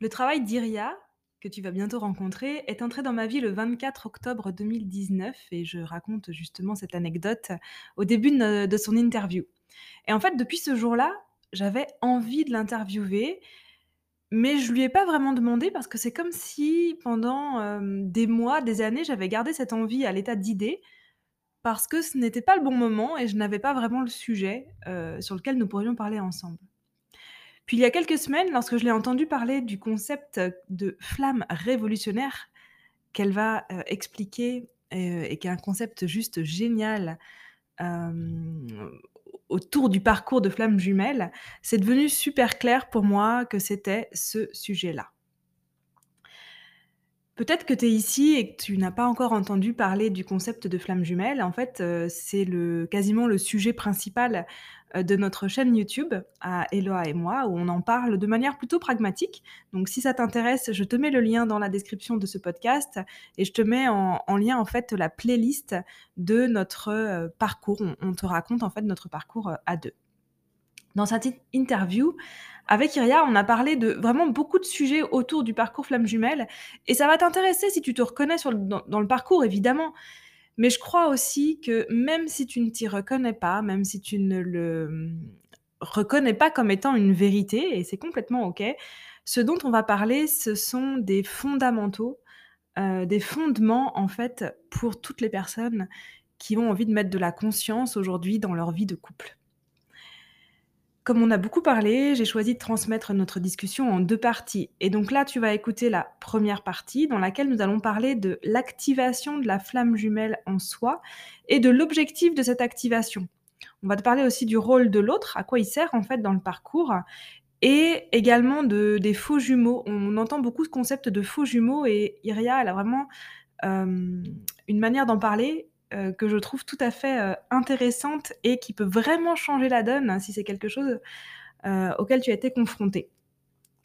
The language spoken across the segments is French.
Le travail d'Iria, que tu vas bientôt rencontrer, est entré dans ma vie le 24 octobre 2019 et je raconte justement cette anecdote au début de, son interview. Et en fait, depuis ce jour-là, j'avais envie de l'interviewer, mais je lui ai pas vraiment demandé parce que c'est comme si pendant euh, des mois, des années, j'avais gardé cette envie à l'état d'idée parce que ce n'était pas le bon moment et je n'avais pas vraiment le sujet euh, sur lequel nous pourrions parler ensemble. Puis il y a quelques semaines, lorsque je l'ai entendu parler du concept de flamme révolutionnaire qu'elle va euh, expliquer euh, et qui est un concept juste génial euh, autour du parcours de flamme jumelle, c'est devenu super clair pour moi que c'était ce sujet-là. Peut-être que tu es ici et que tu n'as pas encore entendu parler du concept de flamme jumelle. En fait, c'est quasiment le sujet principal de notre chaîne YouTube à Eloa et moi, où on en parle de manière plutôt pragmatique. Donc si ça t'intéresse, je te mets le lien dans la description de ce podcast et je te mets en, lien en fait la playlist de notre euh, parcours. On, te raconte en fait notre parcours euh, à deux. Dans cette interview, avec Iria, on a parlé de vraiment beaucoup de sujets autour du parcours flamme jumelle et ça va t'intéresser si tu te reconnais dans le parcours évidemment. Mais je crois aussi que même si tu ne t'y reconnais pas, même si tu ne le mmh, reconnais pas comme étant une vérité, et c'est complètement OK, ce dont on va parler, ce sont des fondamentaux, euh, des fondements en fait pour toutes les personnes qui ont envie de mettre de la conscience aujourd'hui dans leur vie de couple. Comme on a beaucoup parlé, j'ai choisi de transmettre notre discussion en deux parties. Et donc là, tu vas écouter la première partie dans laquelle nous allons parler de l'activation de la flamme jumelle en soi et de l'objectif de cette activation. On va te parler aussi du rôle de l'autre, à quoi il sert en fait dans le parcours, et également de, des faux jumeaux. On entend beaucoup ce concept de faux jumeaux et Iria, elle a vraiment euh, une manière d'en parler euh, que je trouve tout à fait euh, intéressante et qui peut vraiment changer la donne hein, si c'est quelque chose euh, auquel tu as été confronté.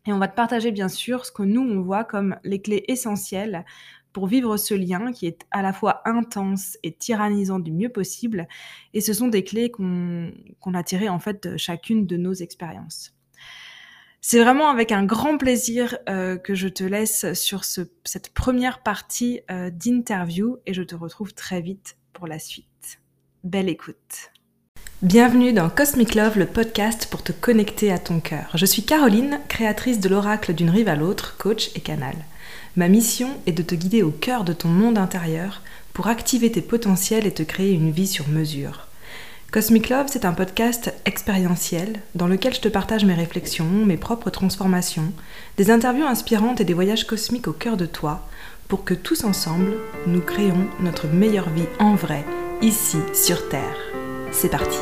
Et on va te partager bien sûr ce que nous, on voit comme les clés essentielles pour vivre ce lien qui est à la fois intense et tyrannisant du mieux possible. Et ce sont des clés qu'on a tirées en fait de chacune de nos expériences. C'est vraiment avec un grand plaisir euh, que je te laisse sur ce, cette première partie euh, d'interview et je te retrouve très vite pour la suite. Belle écoute. Bienvenue dans Cosmic Love, le podcast pour te connecter à ton cœur. Je suis Caroline, créatrice de l'oracle d'une rive à l'autre, coach et canal. Ma mission est de te guider au cœur de ton monde intérieur pour activer tes potentiels et te créer une vie sur mesure. Cosmic Love, c'est un podcast expérientiel dans lequel je te partage mes réflexions, mes propres transformations, des interviews inspirantes et des voyages cosmiques au cœur de toi pour que tous ensemble, nous créons notre meilleure vie en vrai, ici sur Terre. C'est parti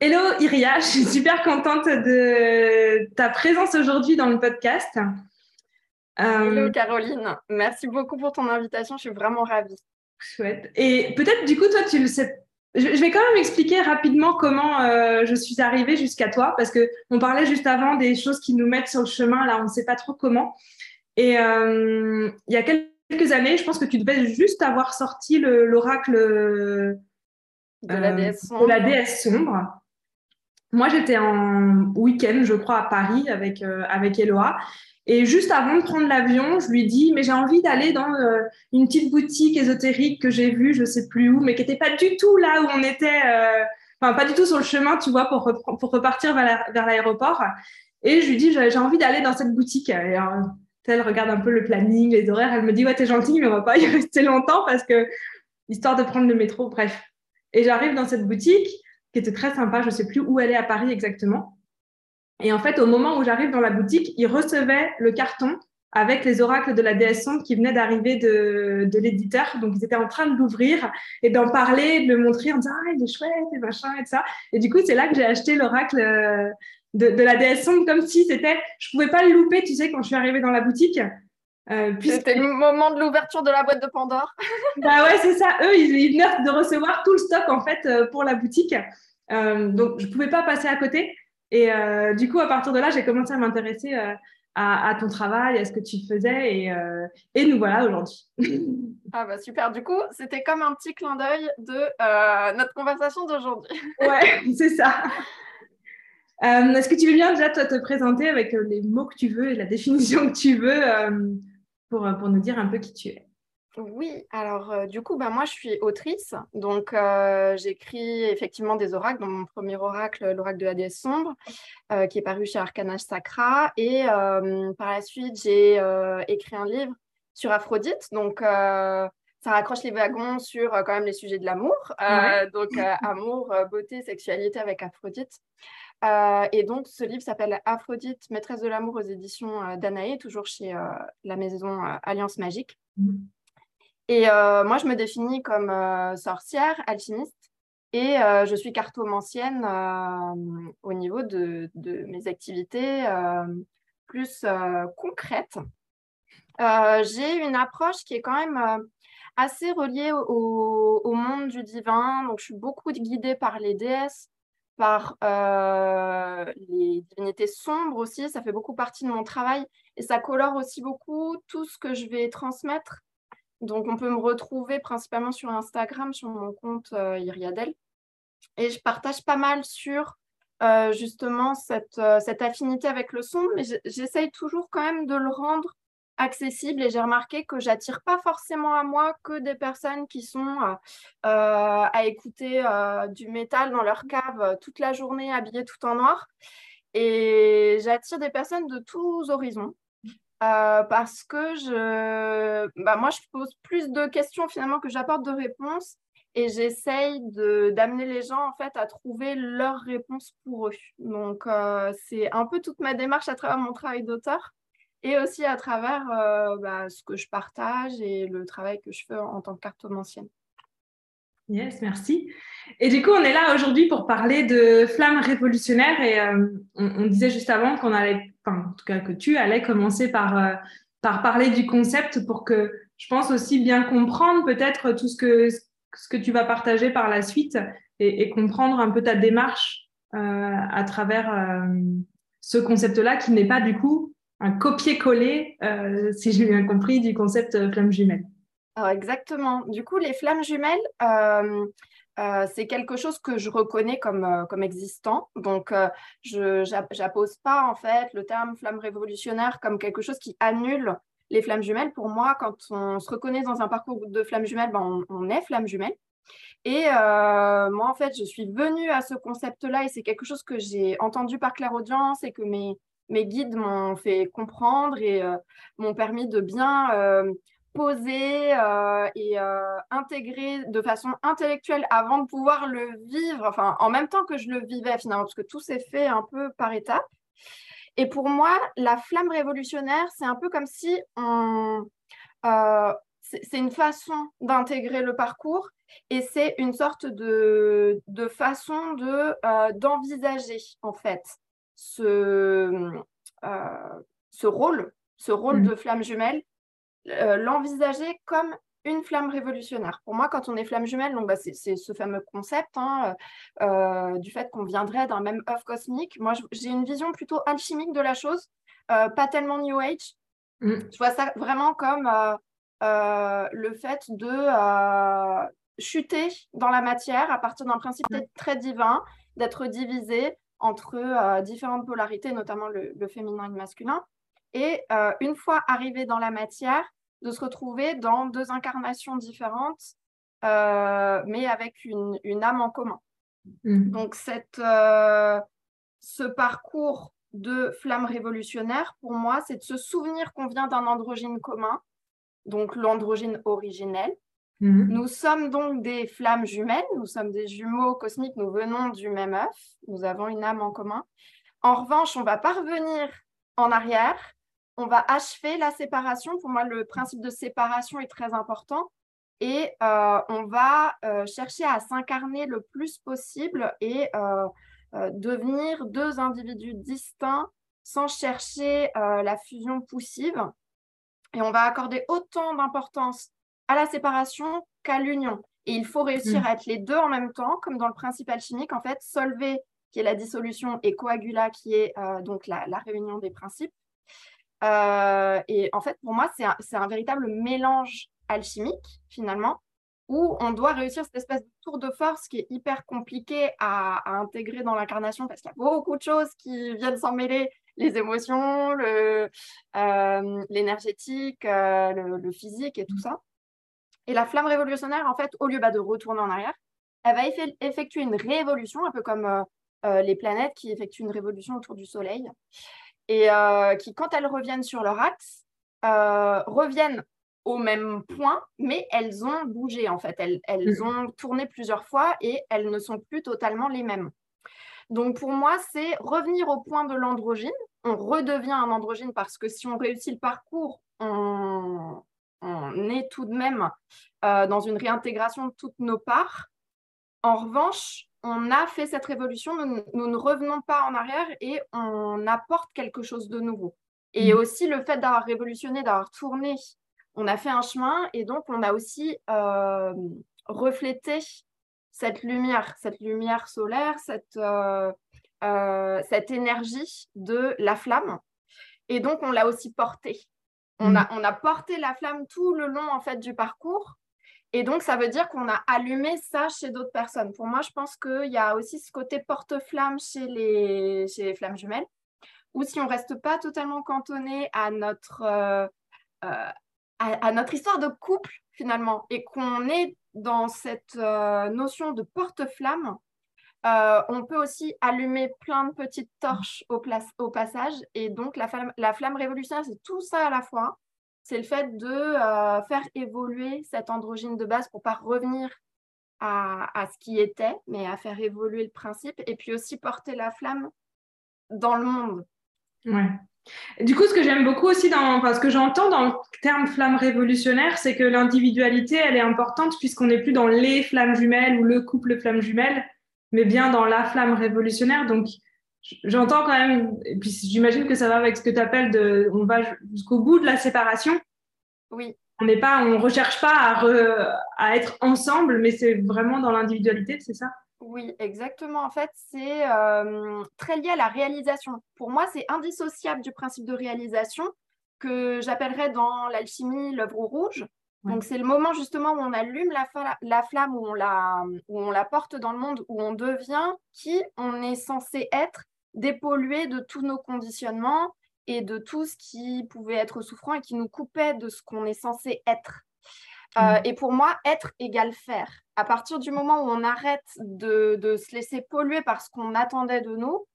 Hello Iria, je suis super contente de ta présence aujourd'hui dans le podcast. Hello euh, Caroline, merci beaucoup pour ton invitation, je suis vraiment ravie. Chouette. Et peut-être du coup, toi, tu le sais. Je vais quand même expliquer rapidement comment euh, je suis arrivée jusqu'à toi, parce que on parlait juste avant des choses qui nous mettent sur le chemin. Là, on ne sait pas trop comment. Et euh, il y a quelques années, je pense que tu devais juste avoir sorti l'oracle. De la déesse sombre. Moi, j'étais en week-end, je crois, à Paris avec, avec Eloa. Et juste avant de prendre l'avion, je lui dis, mais j'ai envie d'aller dans euh, une petite boutique ésotérique que j'ai vue, je sais plus où, mais qui n'était pas du tout là où on était, euh, enfin pas du tout sur le chemin, tu vois, pour, pour repartir vers l'aéroport. Et je lui dis, j'ai envie d'aller dans cette boutique. Et, euh, elle regarde un peu le planning, les horaires, elle me dit, ouais, t'es gentille, mais on va pas y rester longtemps parce que, histoire de prendre le métro, bref. Et j'arrive dans cette boutique qui était très sympa, je sais plus où elle est à Paris exactement. Et en fait, au moment où j'arrive dans la boutique, ils recevaient le carton avec les oracles de la déesse sombre qui venaient d'arriver de, de l'éditeur. Donc, ils étaient en train de l'ouvrir et d'en parler, de le montrer en disant Ah, il est chouette et machin et ça. Et du coup, c'est là que j'ai acheté l'oracle euh, de, de, la déesse sombre comme si c'était. Je pouvais pas le louper, tu sais, quand je suis arrivée dans la boutique. Euh, C'était le moment de l'ouverture de la boîte de Pandore. bah ouais, c'est ça. Eux, ils, ils, venaient de recevoir tout le stock en fait euh, pour la boutique. Euh, donc, je pouvais pas passer à côté. Et euh, du coup, à partir de là, j'ai commencé à m'intéresser euh, à, ton travail, à ce que tu faisais. Et, et nous voilà aujourd'hui. ah bah super. Du coup, c'était comme un petit clin d'œil de notre conversation d'aujourd'hui. ouais, c'est ça. Est-ce que tu veux bien déjà toi, te présenter avec les mots que tu veux et la définition que tu veux pour, pour nous dire un peu qui tu es. Oui, alors euh, du coup, bah, moi je suis autrice, donc euh, j'écris effectivement des oracles, dans mon premier oracle, l'oracle de la déesse sombre, euh, qui est paru chez Arcanage Sacra, et par la suite j'ai écrit un livre sur Aphrodite, donc ça raccroche les wagons sur quand même les sujets de l'amour, donc amour, beauté, sexualité avec Aphrodite. Et donc, ce livre s'appelle Aphrodite, maîtresse de l'amour aux éditions Danae, toujours chez la maison Alliance Magique. Mmh. Et euh, moi, je me définis comme euh, sorcière, alchimiste, et euh, je suis cartomancienne au niveau de, mes activités plus concrètes. J'ai une approche qui est quand même assez reliée au, au, monde du divin. Donc, je suis beaucoup guidée par les déesses, par les divinités sombres aussi. Ça fait beaucoup partie de mon travail et ça colore aussi beaucoup tout ce que je vais transmettre donc, on peut me retrouver principalement sur Instagram, sur mon compte euh, Iriadel. Et je partage pas mal sur euh, justement euh, cette, affinité avec le son, mais j'essaye toujours quand même de le rendre accessible. Et j'ai remarqué que j'attire pas forcément à moi que des personnes qui sont à écouter du métal dans leur cave toute la journée, habillées tout en noir. Et j'attire des personnes de tous horizons. Euh, parce que je, bah, moi, je pose plus de questions finalement que j'apporte de réponses et j'essaye d'amener les gens en fait à trouver leurs réponses pour eux. Donc, euh, c'est un peu toute ma démarche à travers mon travail d'auteur et aussi à travers euh, bah, ce que je partage et le travail que je fais en tant que cartomancienne. Yes, merci. Et du coup, on est là aujourd'hui pour parler de flammes révolutionnaires et on, disait juste avant qu'on allait en tout cas que tu allais commencer par, euh, par parler du concept pour que je pense aussi bien comprendre peut-être tout ce que, ce que tu vas partager par la suite et, comprendre un peu ta démarche euh, à travers euh, ce concept-là qui n'est pas du coup un copier-coller, si j'ai bien compris, du concept flamme jumelle. exactement. Du coup, les flammes jumelles, euh, c'est quelque chose que je reconnais comme, euh, comme existant. Donc, euh, je n'appose pas en fait le terme flamme révolutionnaire comme quelque chose qui annule les flammes jumelles. Pour moi, quand on se reconnaît dans un parcours de flammes jumelles, ben, on, est flamme jumelle. Et moi, en fait, je suis venue à ce concept-là et c'est quelque chose que j'ai entendu par claire audience et que mes, mes guides m'ont fait comprendre et m'ont permis de bien poser euh, et euh, intégrer de façon intellectuelle avant de pouvoir le vivre, enfin en même temps que je le vivais finalement, parce que tout s'est fait un peu par étapes. Et pour moi, la flamme révolutionnaire, c'est un peu comme si. Euh, c'est une façon d'intégrer le parcours et c'est une sorte de, de façon de d'envisager en fait ce, ce rôle, ce rôle mmh. de flamme jumelle euh, l'envisager comme une flamme révolutionnaire. Pour moi, quand on est flamme jumelle, donc bah, c'est ce fameux concept hein, euh, du fait qu'on viendrait d'un même œuf cosmique. Moi, j'ai une vision plutôt alchimique de la chose, euh, pas tellement New Age. Mm. Je vois ça vraiment comme le fait de chuter dans la matière à partir d'un principe mm. très divin, d'être divisé entre différentes polarités, notamment le, le, féminin et le masculin. Et une fois arrivé dans la matière, de se retrouver dans deux incarnations différentes, euh, mais avec une, âme en commun. Mm. Donc, cette, euh, ce parcours de flamme révolutionnaire, pour moi, c'est de se souvenir qu'on vient d'un androgyne commun, donc l'androgyne originel. Mm. Nous sommes donc des flammes jumelles, nous sommes des jumeaux cosmiques, nous venons du même œuf, nous avons une âme en commun. En revanche, on va pas revenir en arrière, on va achever la séparation. Pour moi, le principe de séparation est très important. Et euh, on va euh, chercher à s'incarner le plus possible et euh, devenir deux individus distincts sans chercher la fusion poussive. Et on va accorder autant d'importance à la séparation qu'à l'union. Et il faut réussir mm. à être les deux en même temps, comme dans le principe alchimique, en fait, solver, qui est la dissolution, et coagula, qui est donc la, réunion des principes. Euh, et en fait, pour moi, c'est un, véritable mélange alchimique, finalement, où on doit réussir cette espèce de tour de force qui est hyper compliqué à, intégrer dans l'incarnation parce qu'il y a beaucoup de choses qui viennent s'en mêler, les émotions, euh, l'énergétique, le, le, physique et tout ça. Et la flamme révolutionnaire, en fait, au lieu bah, de retourner en arrière, elle va effectuer une révolution, un peu comme euh, euh, les planètes qui effectuent une révolution autour du Soleil, et euh, qui, quand elles reviennent sur leur axe, reviennent au même point, mais elles ont bougé en fait. Elles, elles ont tourné plusieurs fois et elles ne sont plus totalement les mêmes. Donc pour moi, c'est revenir au point de l'androgyne. On redevient un androgyne parce que si on réussit le parcours, on, on est tout de même dans une réintégration de toutes nos parts. En revanche, on a fait cette révolution, nous, ne revenons pas en arrière et on apporte quelque chose de nouveau. Et mmh. aussi le fait d'avoir révolutionné, d'avoir tourné, on a fait un chemin et donc on a aussi euh, reflété cette lumière, cette lumière solaire, cette, euh, euh, cette énergie de la flamme. Et donc on l'a aussi portée. On, a, mmh. on a porté la flamme tout le long en fait du parcours et donc, ça veut dire qu'on a allumé ça chez d'autres personnes. Pour moi, je pense qu'il y a aussi ce côté porte-flamme chez les, chez les flammes jumelles, ou si on ne reste pas totalement cantonné à notre, euh, euh, à, notre histoire de couple, finalement, et qu'on est dans cette euh, notion de porte-flamme, on peut aussi allumer plein de petites torches au, passage. Et donc, la flamme, la flamme révolutionnaire, c'est tout ça à la fois c'est le fait de euh, faire évoluer cette androgyne de base pour pas revenir à, ce qui était, mais à faire évoluer le principe et puis aussi porter la flamme dans le monde. Ouais. Du coup, ce que j'aime beaucoup aussi dans, parce que j'entends dans le terme flamme révolutionnaire, c'est que l'individualité, elle est importante puisqu'on n'est plus dans les flammes jumelles ou le couple flamme jumelles, mais bien dans la flamme révolutionnaire. Donc, j'entends quand même, et puis j'imagine que ça va avec ce que tu appelles de, on va jusqu'au bout de la séparation. Oui. On n'est pas, on recherche pas à, à être ensemble, mais c'est vraiment dans l'individualité, c'est ça? Oui, exactement. En fait, c'est euh, très lié à la réalisation. Pour moi, c'est indissociable du principe de réalisation que j'appellerais dans l'alchimie l'œuvre rouge. Donc, c'est le moment justement où on allume la, la flamme, où on la, où on la porte dans le monde, où on devient qui on est censé être, dépollué de tous nos conditionnements et de tout ce qui pouvait être souffrant et qui nous coupait de ce qu'on est censé être. Euh, mm. et pour moi, être égale faire. À partir du moment où on arrête de, de se laisser polluer par ce qu'on attendait de nous,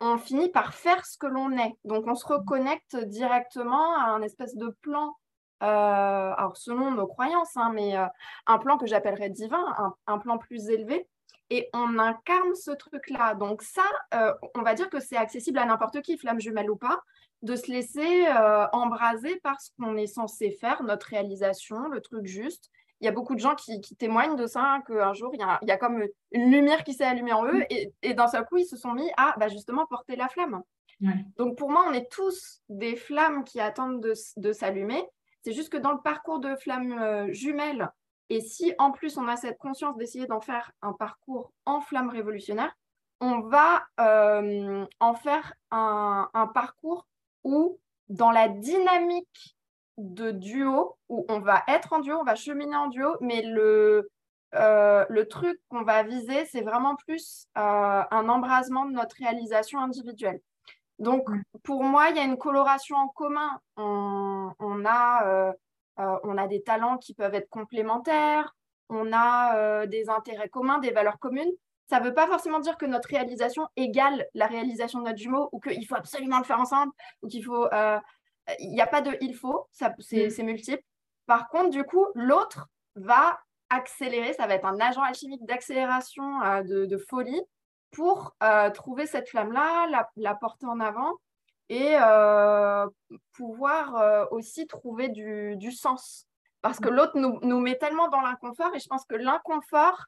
on finit par faire ce que l'on est. Donc, on se reconnecte directement à un espèce de plan alors selon nos croyances, hein, mais euh, un plan que j'appellerais divin, un, plan plus élevé, et on incarne ce truc-là. Donc ça, euh, on va dire que c'est accessible à n'importe qui, flamme jumelle ou pas, de se laisser embraser par ce qu'on est censé faire, notre réalisation, le truc juste. Il y a beaucoup de gens qui, témoignent de ça, hein, qu'un jour, il y, a, comme une lumière qui s'est allumée en eux, et, d'un seul coup, ils se sont mis à bah, justement porter la flamme. Donc pour moi, on est tous des flammes qui attendent de s'allumer. C'est juste que dans le parcours de flamme euh, jumelle, et si en plus on a cette conscience d'essayer d'en faire un parcours en flamme révolutionnaire, on va euh, en faire un, parcours où, dans la dynamique de duo, où on va être en duo, on va cheminer en duo, mais le, euh, le truc qu'on va viser, c'est vraiment plus un embrasement de notre réalisation individuelle. Donc, pour moi, il y a une coloration en commun. On, a, euh, euh, on a des talents qui peuvent être complémentaires, on a euh, des intérêts communs, des valeurs communes. Ça ne veut pas forcément dire que notre réalisation égale la réalisation de notre jumeau ou qu'il faut absolument le faire ensemble ou qu'il faut. Il n'y a pas de il faut, mm. c'est multiple. Par contre, du coup, l'autre va accélérer, ça va être un agent alchimique d'accélération de, folie pour euh, trouver cette flamme-là, la, porter en avant et euh, pouvoir euh, aussi trouver du, sens. Parce que l'autre nous, met tellement dans l'inconfort et je pense que l'inconfort,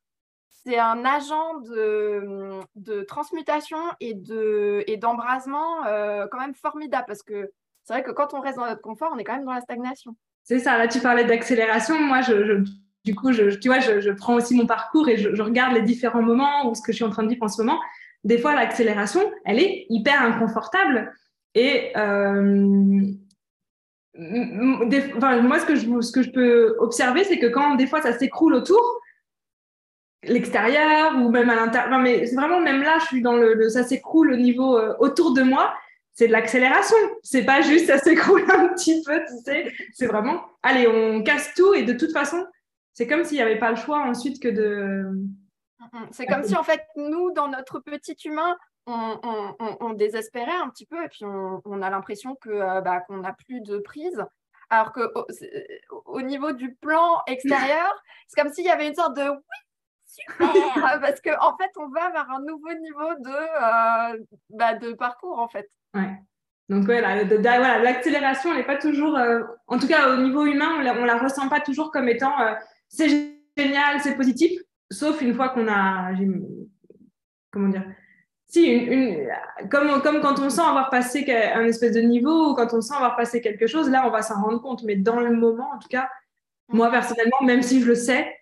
c'est un agent de, transmutation et d'embrasement quand même formidable parce que c'est vrai que quand on reste dans notre confort, on est quand même dans la stagnation. C'est ça, là tu parlais d'accélération. Moi, je du coup, je, tu vois, je, prends aussi mon parcours et je, regarde les différents moments ou ce que je suis en train de vivre en ce moment. Des fois, l'accélération, elle est hyper inconfortable. Et euh, moi, ce que, je, ce que je peux observer, c'est que quand des fois ça s'écroule autour, l'extérieur ou même à l'intérieur, mais c'est vraiment même là, je suis dans le, ça s'écroule au niveau euh, autour de moi, c'est de l'accélération. C'est pas juste ça s'écroule un petit peu, tu sais. C'est vraiment, allez, on casse tout et de toute façon, c'est comme s'il n'y avait pas le choix ensuite que de. C'est comme si en fait, nous, dans notre petit humain, on, désespérait un petit peu et puis on, a l'impression que euh, bah, qu'on n'a plus de prise. Alors que au, niveau du plan extérieur, c'est comme s'il y avait une sorte de oui, super, parce qu'en en fait, on va vers un nouveau niveau de, euh, bah, de parcours en fait. Ouais. Donc voilà, l'accélération, elle n'est pas toujours, euh, en tout cas au niveau humain, on la, la ressent pas toujours comme étant c'est génial, c'est positif, sauf une fois qu'on a, comment dire, si, une, comme, comme quand on sent avoir passé un espèce de niveau ou quand on sent avoir passé quelque chose, là, on va s'en rendre compte. Mais dans le moment, en tout cas, moi, personnellement, même si je le sais,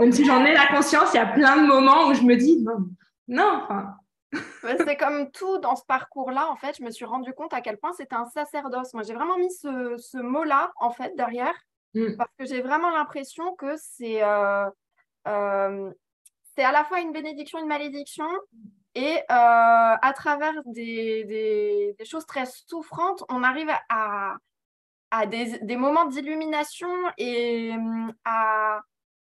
même si j'en ai la conscience, il y a plein de moments où je me dis non, non, enfin. c'est comme tout dans ce parcours-là, en fait, je me suis rendu compte à quel point c'était un sacerdoce. Moi, j'ai vraiment mis ce, ce mot-là, en fait, derrière, mm. parce que j'ai vraiment l'impression que c'est euh, euh, c'est à la fois une bénédiction, une malédiction, et euh, à travers des, choses très souffrantes, on arrive à, à des, moments d'illumination et hum, à,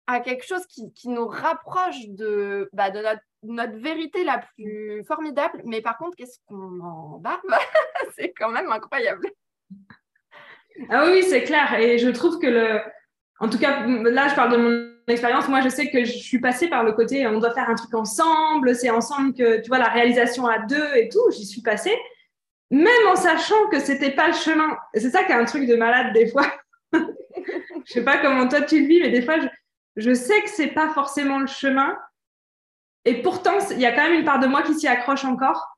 à, quelque chose qui, qui nous rapproche de, bah, de notre, vérité la plus formidable. Mais par contre, qu'est-ce qu'on en barbe? C'est quand même incroyable. Ah oui, c'est clair. Et je trouve que le, en tout cas, là, je parle de mon expérience. Moi, je sais que je suis passée par le côté on doit faire un truc ensemble, c'est ensemble que, tu vois, la réalisation à deux et tout, j'y suis passée, même en sachant que c'était pas le chemin. C'est ça qui est un truc de malade des fois. je sais pas comment toi tu le vis, mais des fois, je, je sais que c'est pas forcément le chemin. Et pourtant, il y a quand même une part de moi qui s'y accroche encore.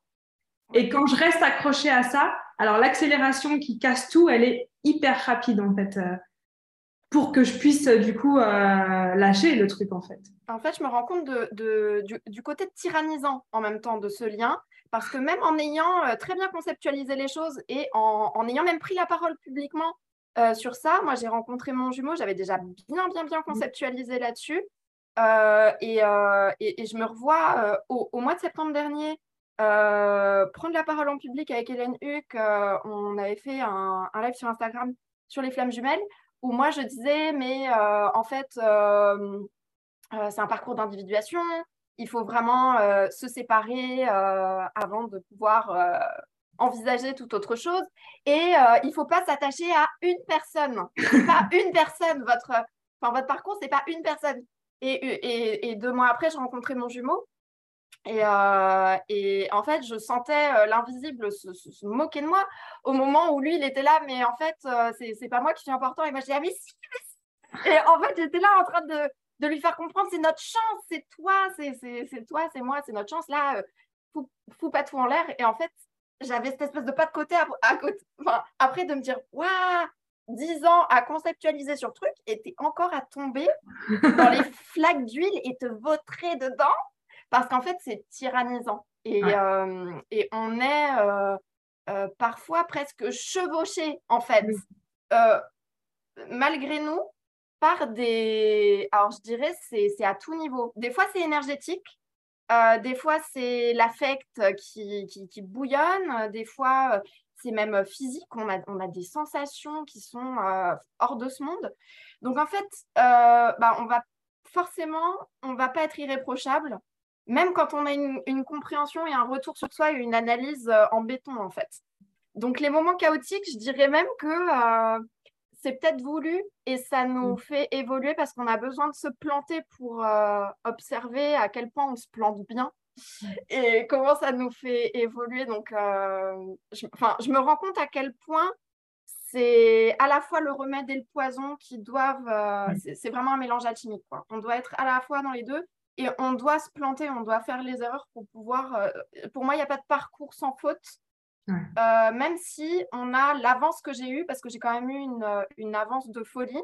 Et quand je reste accrochée à ça, alors l'accélération qui casse tout, elle est hyper rapide en fait. Euh, pour que je puisse du coup euh, lâcher le truc en fait. En fait, je me rends compte de, du, côté tyrannisant en même temps de ce lien, parce que même en ayant euh, très bien conceptualisé les choses et en, ayant même pris la parole publiquement euh, sur ça, moi j'ai rencontré mon jumeau, j'avais déjà bien bien bien conceptualisé là-dessus. Et, et, je me revois au, mois de septembre dernier prendre la parole en public avec Hélène Huck. on avait fait un, un live sur Instagram sur les flammes jumelles où moi je disais, mais euh, en fait, euh, euh, c'est un parcours d'individuation, il faut vraiment se séparer avant de pouvoir envisager toute autre chose. Et il ne faut pas s'attacher à une personne. pas une personne. Votre, enfin, votre parcours, ce n'est pas une personne. Et, et, et, deux mois après, j'ai rencontré mon jumeau. Et, euh, et, en fait, je sentais euh, l'invisible se, moquer de moi au moment où lui, il était là, mais en fait, euh, c'est pas moi qui suis important. Et moi, je dis, ah, mais si, Et en fait, j'étais là en train de, lui faire comprendre, c'est notre chance, c'est toi, c'est toi, c'est moi, c'est notre chance. Là, fous, fous, pas tout en l'air. Et en fait, j'avais cette espèce de pas de côté, à, côté après de me dire, waouh, 10 ans à conceptualiser sur le truc et t'es encore à tomber dans les flaques d'huile et te vautrer dedans parce qu'en fait, c'est tyrannisant. Et, euh, et, on est euh, euh, parfois presque chevauché, en fait, malgré nous, par des... Alors, je dirais, c'est à tout niveau. Des fois, c'est énergétique. des fois, c'est l'affect qui, qui, bouillonne. Des fois, c'est même physique. On a, on a des sensations qui sont hors de ce monde. Donc, en fait, bah, on va forcément, on ne va pas être irréprochable même quand on a une, compréhension et un retour sur soi et une analyse euh, en béton, en fait. Donc, les moments chaotiques, je dirais même que euh, c'est peut-être voulu et ça nous mm. fait évoluer parce qu'on a besoin de se planter pour euh, observer à quel point on se plante bien et comment ça nous fait évoluer. Donc, je, je me rends compte à quel point c'est à la fois le remède et le poison qui doivent. C'est vraiment un mélange alchimique. Quoi. On doit être à la fois dans les deux et on doit se planter, on doit faire les erreurs pour pouvoir. Euh, pour moi, il n'y a pas de parcours sans faute. Euh, même si on a l'avance que j'ai eue, parce que j'ai quand même eu une, euh, une avance de folie,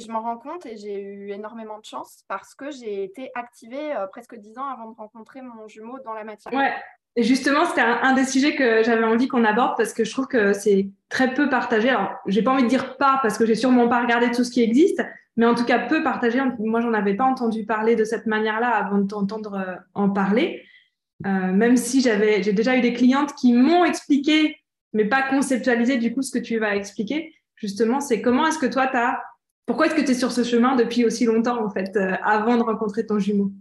je m'en rends compte et j'ai eu énormément de chance parce que j'ai été activée presque dix ans avant de rencontrer mon jumeau dans la matière. Ouais, Et justement, c'était un, des sujets que j'avais envie qu'on aborde parce que je trouve que c'est très peu partagé. Alors, j'ai pas envie de dire pas parce que j'ai sûrement pas regardé tout ce qui existe, mais en tout cas peu partagé. Moi, j'en avais pas entendu parler de cette manière-là avant de t'entendre euh, en parler. Euh, même si j'avais, j'ai déjà eu des clientes qui m'ont expliqué, mais pas conceptualisé du coup ce que tu vas expliquer. Justement, c'est comment est-ce que toi, tu as pourquoi est-ce que tu es sur ce chemin depuis aussi longtemps, en fait, euh, avant de rencontrer ton jumeau?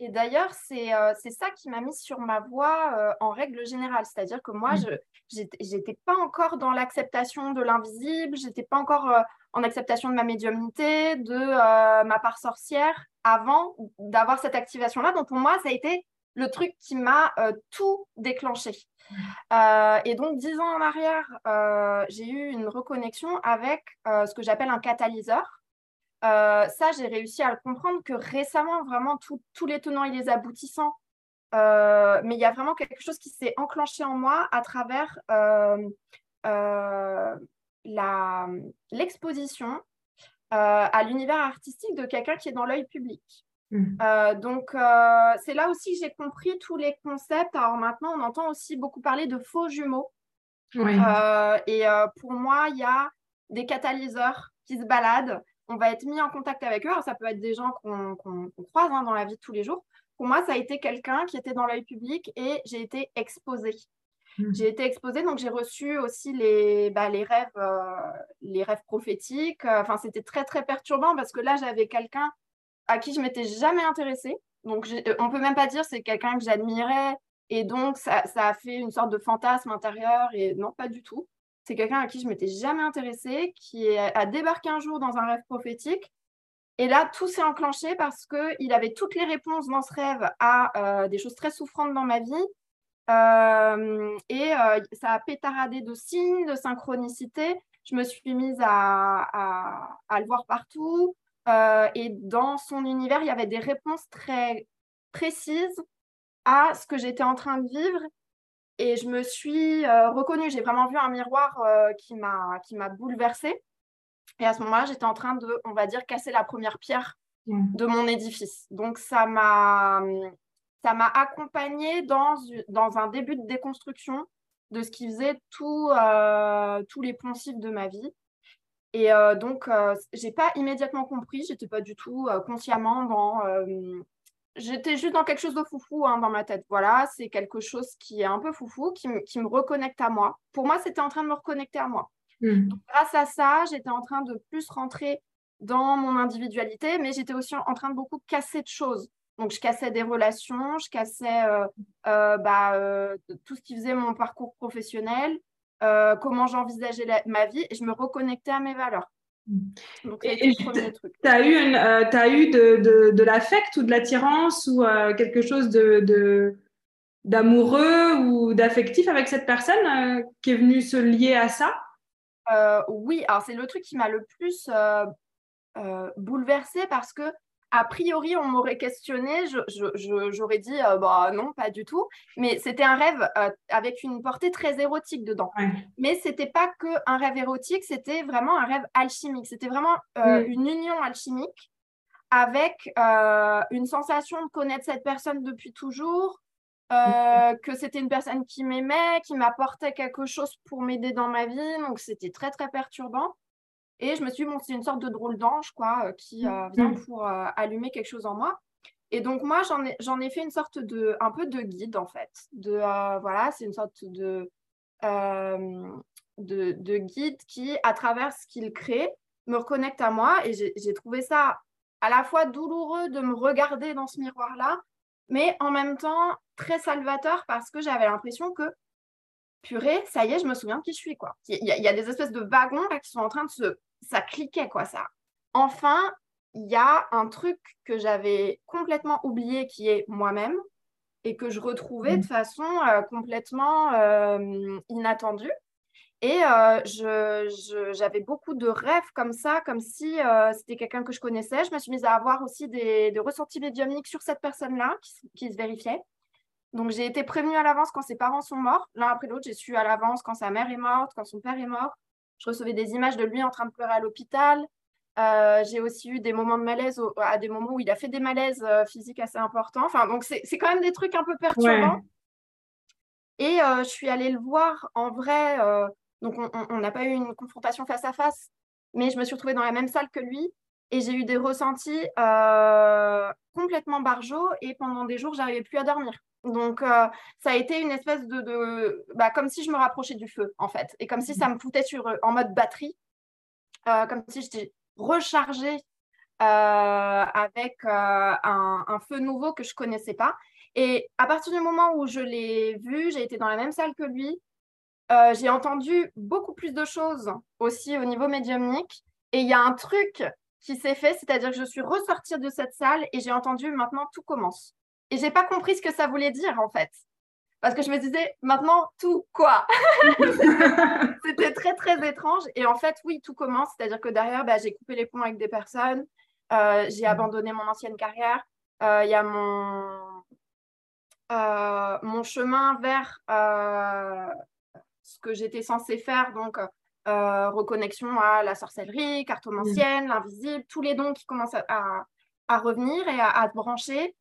Et d'ailleurs, c'est euh, ça qui m'a mis sur ma voie euh, en règle générale. C'est-à-dire que moi, mmh. je n'étais pas encore dans l'acceptation de l'invisible, j'étais pas encore en acceptation de ma médiumnité, de ma part sorcière, avant d'avoir cette activation-là. Donc, pour moi, ça a été le truc qui m'a tout déclenché. Euh, et donc, dix ans en arrière, euh, j'ai eu une reconnexion avec euh, ce que j'appelle un catalyseur. Ça, j'ai réussi à le comprendre que récemment, vraiment, tous les tenants et les aboutissants. mais il y a vraiment quelque chose qui s'est enclenché en moi à travers l'exposition à l'univers artistique de quelqu'un qui est dans l'œil public. Mmh. Euh, donc, euh, c'est là aussi que j'ai compris tous les concepts. Alors maintenant, on entend aussi beaucoup parler de faux jumeaux. Euh, et pour moi, il y a des catalyseurs qui se baladent. On va être mis en contact avec eux. Alors, ça peut être des gens qu'on croise hein, dans la vie de tous les jours. Pour moi, ça a été quelqu'un qui était dans l'œil public et j'ai été exposée. Mmh. J'ai été exposée, donc j'ai reçu aussi les, bah, les, rêves, les rêves prophétiques. Enfin, c'était très, très perturbant parce que là, j'avais quelqu'un à qui je m'étais jamais intéressée. Donc, euh, on peut même pas dire c'est quelqu'un que j'admirais. Et donc, ça, a fait une sorte de fantasme intérieur. Et non, pas du tout. C'est quelqu'un à qui je m'étais jamais intéressée, qui a débarqué un jour dans un rêve prophétique. Et là, tout s'est enclenché parce qu'il avait toutes les réponses dans ce rêve à euh, des choses très souffrantes dans ma vie. Euh, et ça a pétaradé de signes, de synchronicité. Je me suis mise à, à le voir partout. Euh, et dans son univers, il y avait des réponses très précises à ce que j'étais en train de vivre. Et je me suis euh, reconnue. J'ai vraiment vu un miroir euh, qui m'a bouleversée. Et à ce moment-là, j'étais en train de, on va dire, casser la première pierre mmh. de mon édifice. Donc, ça m'a accompagnée dans, dans un début de déconstruction de ce qui faisait tout, tous les poncifs de ma vie. Et euh, donc, euh, j'ai pas immédiatement compris, j'étais pas du tout euh, consciemment dans. J'étais juste dans quelque chose de foufou hein, dans ma tête. Voilà, c'est quelque chose qui est un peu foufou, qui, qui, me reconnecte à moi. Pour moi, c'était en train de me reconnecter à moi. Mmh. grâce à ça, j'étais en train de plus rentrer dans mon individualité, mais j'étais aussi en train de beaucoup casser de choses. Donc, je cassais des relations, je cassais bah, tout ce qui faisait mon parcours professionnel. Euh, comment j'envisageais ma vie et je me reconnectais à mes valeurs. Donc, tu as eu, euh, as eu de, de, l'affect ou de l'attirance ou euh, quelque chose de, d'amoureux ou d'affectif avec cette personne qui est venue se lier à ça? Oui, alors c'est le truc qui m'a le plus bouleversée parce que a priori, on m'aurait questionné, j'aurais dit euh, bah, non, pas du tout. Mais c'était un rêve euh, avec une portée très érotique dedans. Mais ce n'était pas qu'un rêve érotique, c'était vraiment un rêve alchimique. C'était vraiment euh, une union alchimique avec une sensation de connaître cette personne depuis toujours, que c'était une personne qui m'aimait, qui m'apportait quelque chose pour m'aider dans ma vie. Donc c'était très, très perturbant. Et je me suis dit, bon, c'est une sorte de drôle d'ange, quoi, euh, qui euh, mm. vient pour euh, allumer quelque chose en moi. Et donc, moi, j'en ai, ai fait une sorte de, un peu de guide, en fait. De, voilà, c'est une sorte de, de, de, guide qui, à travers ce qu'il crée, me reconnecte à moi. Et j'ai, trouvé ça à la fois douloureux de me regarder dans ce miroir-là, mais en même temps très salvateur parce que j'avais l'impression que purée, ça y est, je me souviens de qui je suis. quoi. Il y, a, des espèces de wagons là, qui sont en train de se ça cliquait, quoi, ça. Enfin, il y a un truc que j'avais complètement oublié qui est moi-même et que je retrouvais de mmh. façon euh, complètement euh, inattendue. Et euh, j'avais beaucoup de rêves comme ça, comme si c'était quelqu'un que je connaissais. Je me suis mise à avoir aussi des, ressentis médiumniques sur cette personne-là qui, qui, se vérifiaient. Donc j'ai été prévenue à l'avance quand ses parents sont morts. L'un après l'autre, j'ai su à l'avance quand sa mère est morte, quand son père est mort. Je recevais des images de lui en train de pleurer à l'hôpital. Euh, j'ai aussi eu des moments de malaise à des moments où il a fait des malaises euh, physiques assez importants. Enfin, donc c'est quand même des trucs un peu perturbants. Et je suis allée le voir en vrai. donc, on n'a pas eu une confrontation face à face, mais je me suis retrouvée dans la même salle que lui. Et j'ai eu des ressentis complètement barjots. Et pendant des jours, j'arrivais plus à dormir. Donc, ça a été une espèce de. Bah, comme si je me rapprochais du feu, en fait. Et comme si ça me foutait sur, en mode batterie. comme si j'étais rechargée avec un, un, feu nouveau que je connaissais pas. Et à partir du moment où je l'ai vu, j'ai été dans la même salle que lui, euh, j'ai entendu beaucoup plus de choses aussi au niveau médiumnique. Et il y a un truc qui s'est fait, c'est-à-dire que je suis ressortie de cette salle et j'ai entendu maintenant tout commence. Et j'ai pas compris ce que ça voulait dire en fait. Parce que je me disais, maintenant, tout quoi? C'était très, très étrange. Et en fait, oui, tout commence. C'est-à-dire que derrière, bah, j'ai coupé les ponts avec des personnes. Euh, j'ai mmh. abandonné mon ancienne carrière. Euh, il y a mon, euh, mon chemin vers ce que j'étais censée faire, donc euh, reconnexion à la sorcellerie, cartomancienne, l'invisible, tous les dons qui commencent à, revenir et à, se brancher.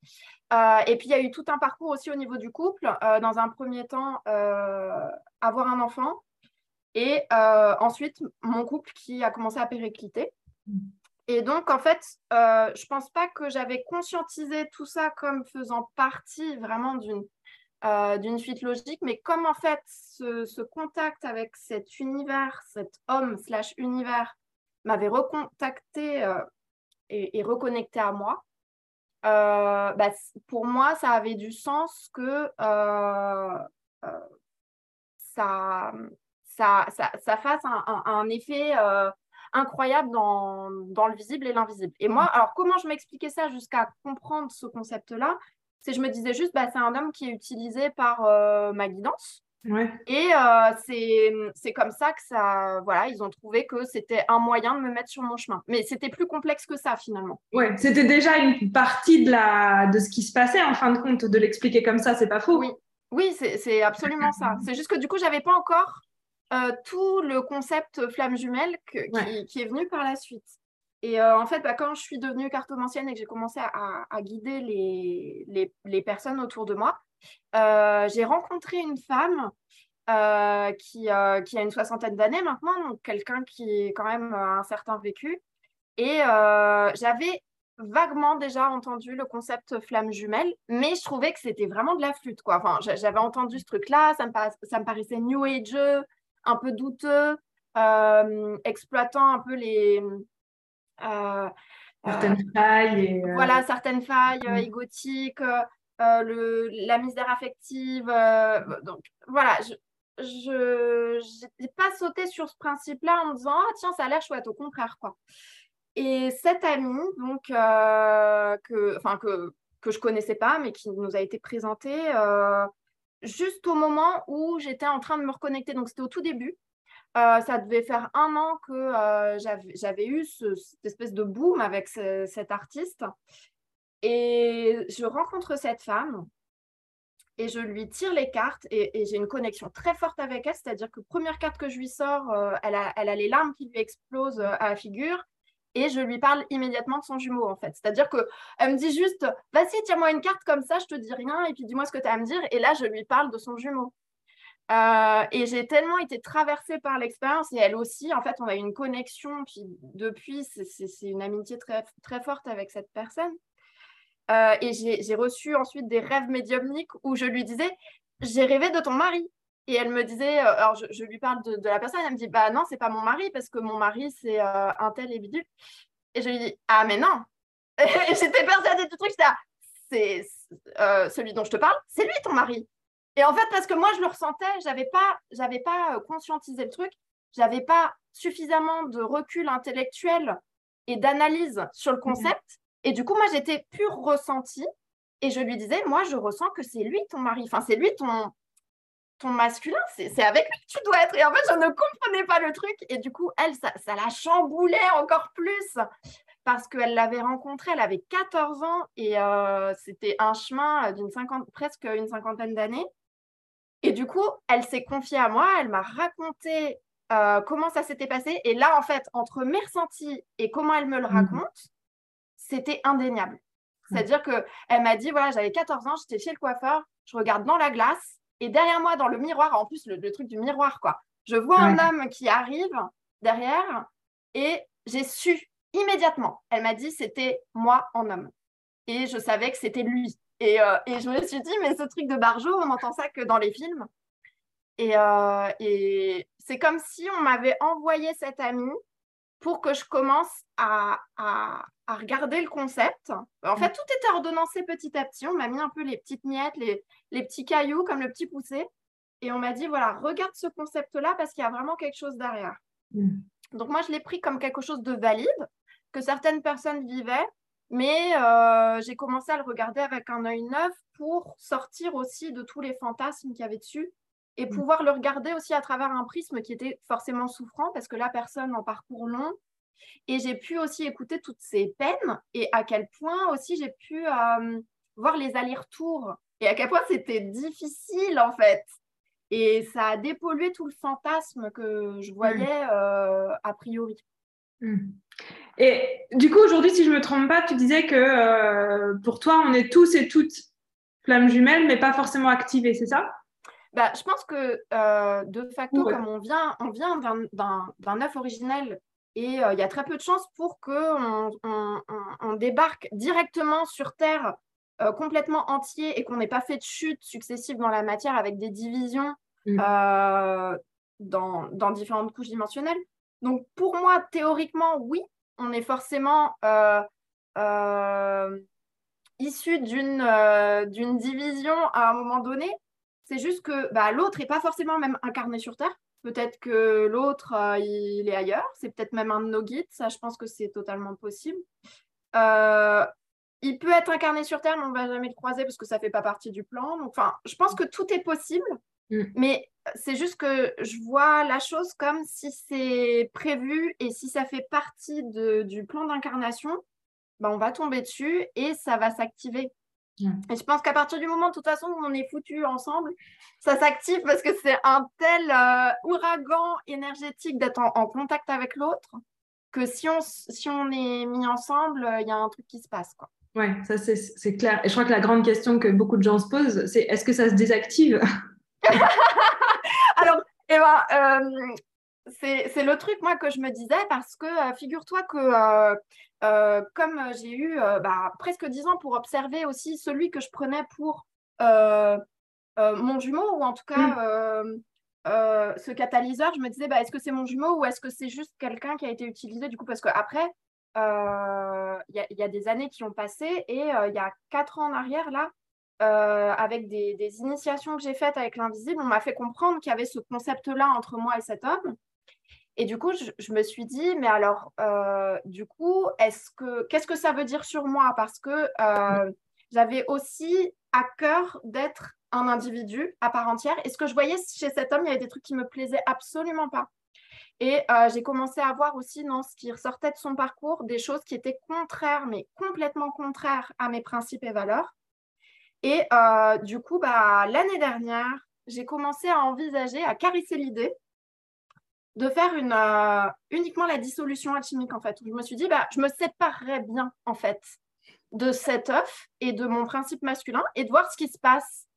et puis, il y a eu tout un parcours aussi au niveau du couple. dans un premier temps, avoir un enfant. Et ensuite, mon couple qui a commencé à péricliter. Mmh. Et donc, en fait, euh, je ne pense pas que j'avais conscientisé tout ça comme faisant partie vraiment d'une euh, suite logique, mais comme en fait ce, contact avec cet univers, cet homme slash univers m'avait recontacté euh, et, reconnecté à moi, bah, pour moi, ça avait du sens que ça, ça, ça, fasse un, un effet incroyable dans, dans le visible et l'invisible. Et moi, alors comment je m'expliquais ça jusqu'à comprendre ce concept-là? C'est je me disais juste, bah, c'est un homme qui est utilisé par euh, ma guidance. Ouais. Et euh, c'est comme ça que ça, voilà, ils ont trouvé que c'était un moyen de me mettre sur mon chemin. Mais c'était plus complexe que ça finalement. Ouais, c'était déjà une partie de la de ce qui se passait en fin de compte de l'expliquer comme ça, c'est pas faux. Oui, oui, c'est absolument ça. C'est juste que du coup, j'avais pas encore euh, tout le concept flamme jumelle qui, est venu par la suite. Et euh, en fait, bah, quand je suis devenue cartomancienne et que j'ai commencé à, guider les, les, personnes autour de moi, euh, j'ai rencontré une femme qui, qui, a une soixantaine d'années maintenant, donc quelqu'un qui est quand même un certain vécu. Et j'avais vaguement déjà entendu le concept flamme jumelle, mais je trouvais que c'était vraiment de la flûte. Quoi. Enfin, j'avais entendu ce truc-là, ça ça me paraissait new age, un peu douteux, euh, exploitant un peu les. Euh, certaines euh, failles. Voilà, certaines failles égotiques, le, la misère affective. donc, voilà, je n'ai pas sauté sur ce principe-là en me disant ah tiens ça a l'air chouette au contraire quoi et cette amie donc que enfin que que je connaissais pas mais qui nous a été présentée juste au moment où j'étais en train de me reconnecter. Donc, c'était au tout début. Euh, ça devait faire un an que euh, j'avais eu cette espèce de boom avec cet artiste. Et je rencontre cette femme et je lui tire les cartes et, j'ai une connexion très forte avec elle. C'est-à-dire que première carte que je lui sors, euh, elle, a, les larmes qui lui explosent à la figure et je lui parle immédiatement de son jumeau en fait. C'est-à-dire qu'elle me dit juste vas-y, tiens-moi une carte comme ça, je te dis rien et puis dis-moi ce que tu as à me dire. Et là, je lui parle de son jumeau. Euh, et j'ai tellement été traversée par l'expérience et elle aussi, en fait, on a eu une connexion. Puis depuis, c'est une amitié très, très forte avec cette personne. Euh, et j'ai reçu ensuite des rêves médiumniques où je lui disais j'ai rêvé de ton mari. Et elle me disait, euh, alors je, lui parle de, la personne, elle me dit, bah non, c'est pas mon mari, parce que mon mari, c'est un tel et bidule. Et je lui dis, ah, mais non. J'étais persuadée du truc, c'est celui dont je te parle, c'est lui ton mari. Et en fait, parce que moi, je le ressentais, j'avais pas, j'avais pas conscientisé le truc, j'avais pas suffisamment de recul intellectuel et d'analyse sur le mmh concept. Et du coup, moi, j'étais pur ressenti. Et je lui disais, moi, je ressens que c'est lui ton mari. Enfin, c'est lui ton, ton masculin, c'est avec lui que tu dois être. Et en fait, je ne comprenais pas le truc. Et du coup, elle, ça, la chamboulait encore plus parce qu'elle l'avait rencontré, elle avait 14 ans et euh, c'était un chemin d'une cinquante, presque une cinquantaine d'années. Et du coup, elle s'est confiée à moi, elle m'a raconté euh, comment ça s'était passé. Et là, en fait, entre mes ressentis et comment elle me le mmh raconte, c'était indéniable. Mmh. C'est-à-dire qu'elle m'a dit, voilà, j'avais 14 ans, j'étais chez le coiffeur, je regarde dans la glace Et derrière moi, dans le miroir, en plus, le, truc du miroir, quoi, je vois un homme qui arrive derrière et j'ai su immédiatement. Elle m'a dit c'était moi en homme. Et je savais que c'était lui. Et, euh, et, je me suis dit, mais ce truc de Barjo, on n'entend ça que dans les films. Et, euh, et c'est comme si on m'avait envoyé cet ami pour que je commence à, à, à, regarder le concept. En fait, tout était ordonnancé petit à petit. On m'a mis un peu les petites miettes, les, les petits cailloux, comme le petit poussé. Et on m'a dit, voilà, regarde ce concept-là parce qu'il y a vraiment quelque chose derrière. Mm. Donc moi, je l'ai pris comme quelque chose de valide, que certaines personnes vivaient, mais euh, j'ai commencé à le regarder avec un œil neuf pour sortir aussi de tous les fantasmes qu'il y avait dessus et mm. pouvoir le regarder aussi à travers un prisme qui était forcément souffrant parce que la personne en parcours long. Et j'ai pu aussi écouter toutes ces peines et à quel point aussi j'ai pu euh, voir les allers-retours et à quel point c'était difficile en fait. Et ça a dépollué tout le fantasme que je voyais mm. euh, a priori. Et du coup, aujourd'hui, si je ne me trompe pas, tu disais que euh, pour toi, on est tous et toutes flammes jumelles, mais pas forcément activées, c'est ça? Bah, je pense que euh, de facto, comme on vient, on vient d'un œuf originel et euh, il y a très peu de chances pour qu'on on, débarque directement sur Terre complètement entier et qu'on n'ait pas fait de chute successive dans la matière avec des divisions mm. dans, dans, différentes couches dimensionnelles. Donc pour moi, théoriquement, oui, on est forcément issu d'une division à un moment donné, c'est juste que bah, l'autre n'est pas forcément même incarné sur Terre. Peut-être que l'autre, euh, il est ailleurs. C'est peut-être même un de nos guides. Ça, je pense que c'est totalement possible. Euh, il peut être incarné sur Terre, mais on ne va jamais le croiser parce que ça ne fait pas partie du plan. Enfin, je pense que tout est possible. Mm. Mais c'est juste que je vois la chose comme si c'est prévu et si ça fait partie du plan d'incarnation, bah, on va tomber dessus et ça va s'activer. Et je pense qu'à partir du moment, de toute façon, où on est foutu ensemble, ça s'active parce que c'est un tel euh, ouragan énergétique d'être en, contact avec l'autre que si on, si on est mis ensemble, il y a un truc qui se passe. Quoi. Ouais, ça c'est clair. Et je crois que la grande question que beaucoup de gens se posent, c'est est-ce que ça se désactive? Alors, eh ben, euh, c'est le truc, moi, que je me disais, parce que euh, figure-toi que euh, comme j'ai eu bah, presque dix ans pour observer aussi celui que je prenais pour mon jumeau, ou en tout cas mm. ce catalyseur, je me disais, bah, est-ce que c'est mon jumeau ou est-ce que c'est juste quelqu'un qui a été utilisé du coup Parce qu'après, il y, a des années qui ont passé et il y a quatre ans en arrière, là, avec des, initiations que j'ai faites avec l'invisible, on m'a fait comprendre qu'il y avait ce concept-là entre moi et cet homme. Et du coup, je, me suis dit, mais alors, euh, du coup, est-ce que qu'est-ce que ça veut dire sur moi? Parce que euh, j'avais aussi à cœur d'être un individu à part entière. Et ce que je voyais chez cet homme, il y avait des trucs qui me plaisaient absolument pas. Et euh, j'ai commencé à voir aussi dans ce qui ressortait de son parcours des choses qui étaient contraires, mais complètement contraires à mes principes et valeurs. Et du coup, bah, l'année dernière, j'ai commencé à envisager, à caresser l'idée de faire une, euh, uniquement la dissolution alchimique, en fait. Je me suis dit, bah, je me séparerais bien, en fait, de cet œuf et de mon principe masculin et de voir ce qui se passe.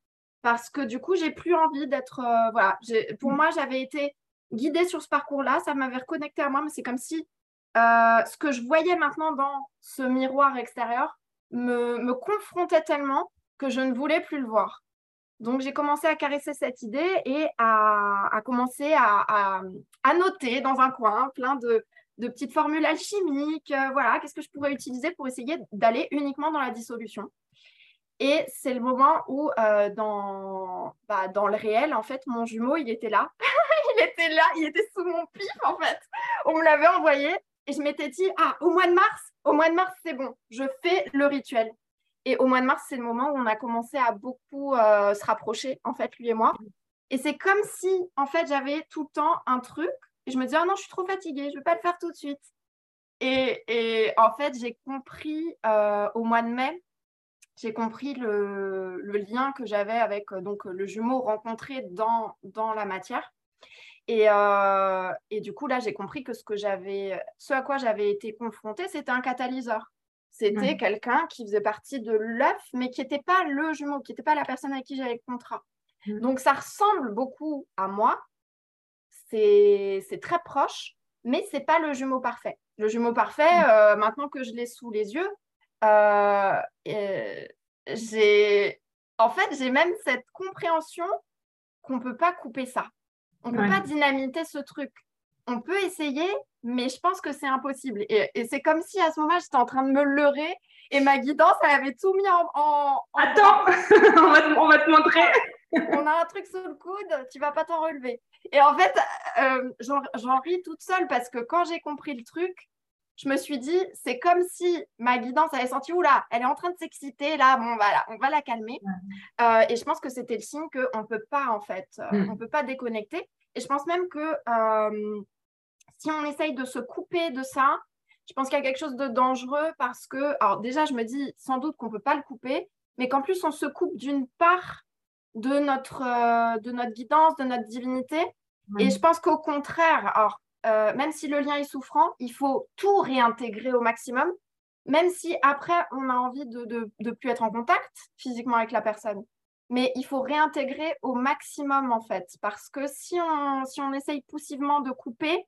Parce que du coup, j'ai plus envie d'être. Euh, voilà, pour moi, j'avais été guidée sur ce parcours-là, ça m'avait reconnecté à moi, mais c'est comme si euh, ce que je voyais maintenant dans ce miroir extérieur me, me confrontait tellement que je ne voulais plus le voir. Donc, j'ai commencé à caresser cette idée et à, commencer à, noter dans un coin plein de, petites formules alchimiques. Euh, voilà, qu'est-ce que je pourrais utiliser pour essayer d'aller uniquement dans la dissolution. Et c'est le moment où, euh, dans, bah, dans le réel, en fait, mon jumeau, il était là. il était là, il était sous mon pif, en fait. On me l'avait envoyé et je m'étais dit, ah, au mois de mars, au mois de mars, c'est bon, je fais le rituel. Et au mois de mars, c'est le moment où on a commencé à beaucoup euh, se rapprocher, en fait, lui et moi. Et c'est comme si, en fait, j'avais tout le temps un truc. Et je me disais, ah non, je suis trop fatiguée, je ne vais pas le faire tout de suite. Et, en fait, j'ai compris euh, au mois de mai, j'ai compris le, lien que j'avais avec euh, donc, le jumeau rencontré dans, dans la matière. Et, et du coup, là, j'ai compris que ce, que ce à quoi j'avais été confrontée, c'était un catalyseur. C'était quelqu'un qui faisait partie de l'œuf, mais qui n'était pas le jumeau, qui n'était pas la personne avec qui j'avais le contrat. Mmh. Donc, ça ressemble beaucoup à moi. C'est très proche, mais c'est pas le jumeau parfait. Le jumeau parfait, mmh. euh, maintenant que je l'ai sous les yeux, euh, j'ai en fait, j'ai même cette compréhension qu'on ne peut pas couper ça. On ne peut pas dynamiter ce truc. On peut essayer, mais je pense que c'est impossible. Et, c'est comme si à ce moment-là, j'étais en train de me leurrer et ma guidance, elle avait tout mis en. Attends, on, va te, montrer. on a un truc sous le coude, tu vas pas t'en relever. Et en fait, euh, j'en ris toute seule parce que quand j'ai compris le truc, je me suis dit, c'est comme si ma guidance avait senti, oula, elle est en train de s'exciter, là, bon, voilà, on va la calmer. Euh, et je pense que c'était le signe qu'on ne peut pas, en fait, euh, mm. on ne peut pas déconnecter. Et je pense même que euh, si on essaye de se couper de ça, je pense qu'il y a quelque chose de dangereux parce que, alors déjà, je me dis sans doute qu'on ne peut pas le couper, mais qu'en plus, on se coupe d'une part de notre, de notre guidance, de notre divinité. Et je pense qu'au contraire, alors euh, même si le lien est souffrant, il faut tout réintégrer au maximum, même si après, on a envie de ne plus être en contact physiquement avec la personne. Mais il faut réintégrer au maximum, en fait, parce que si on, si on essaye poussivement de couper,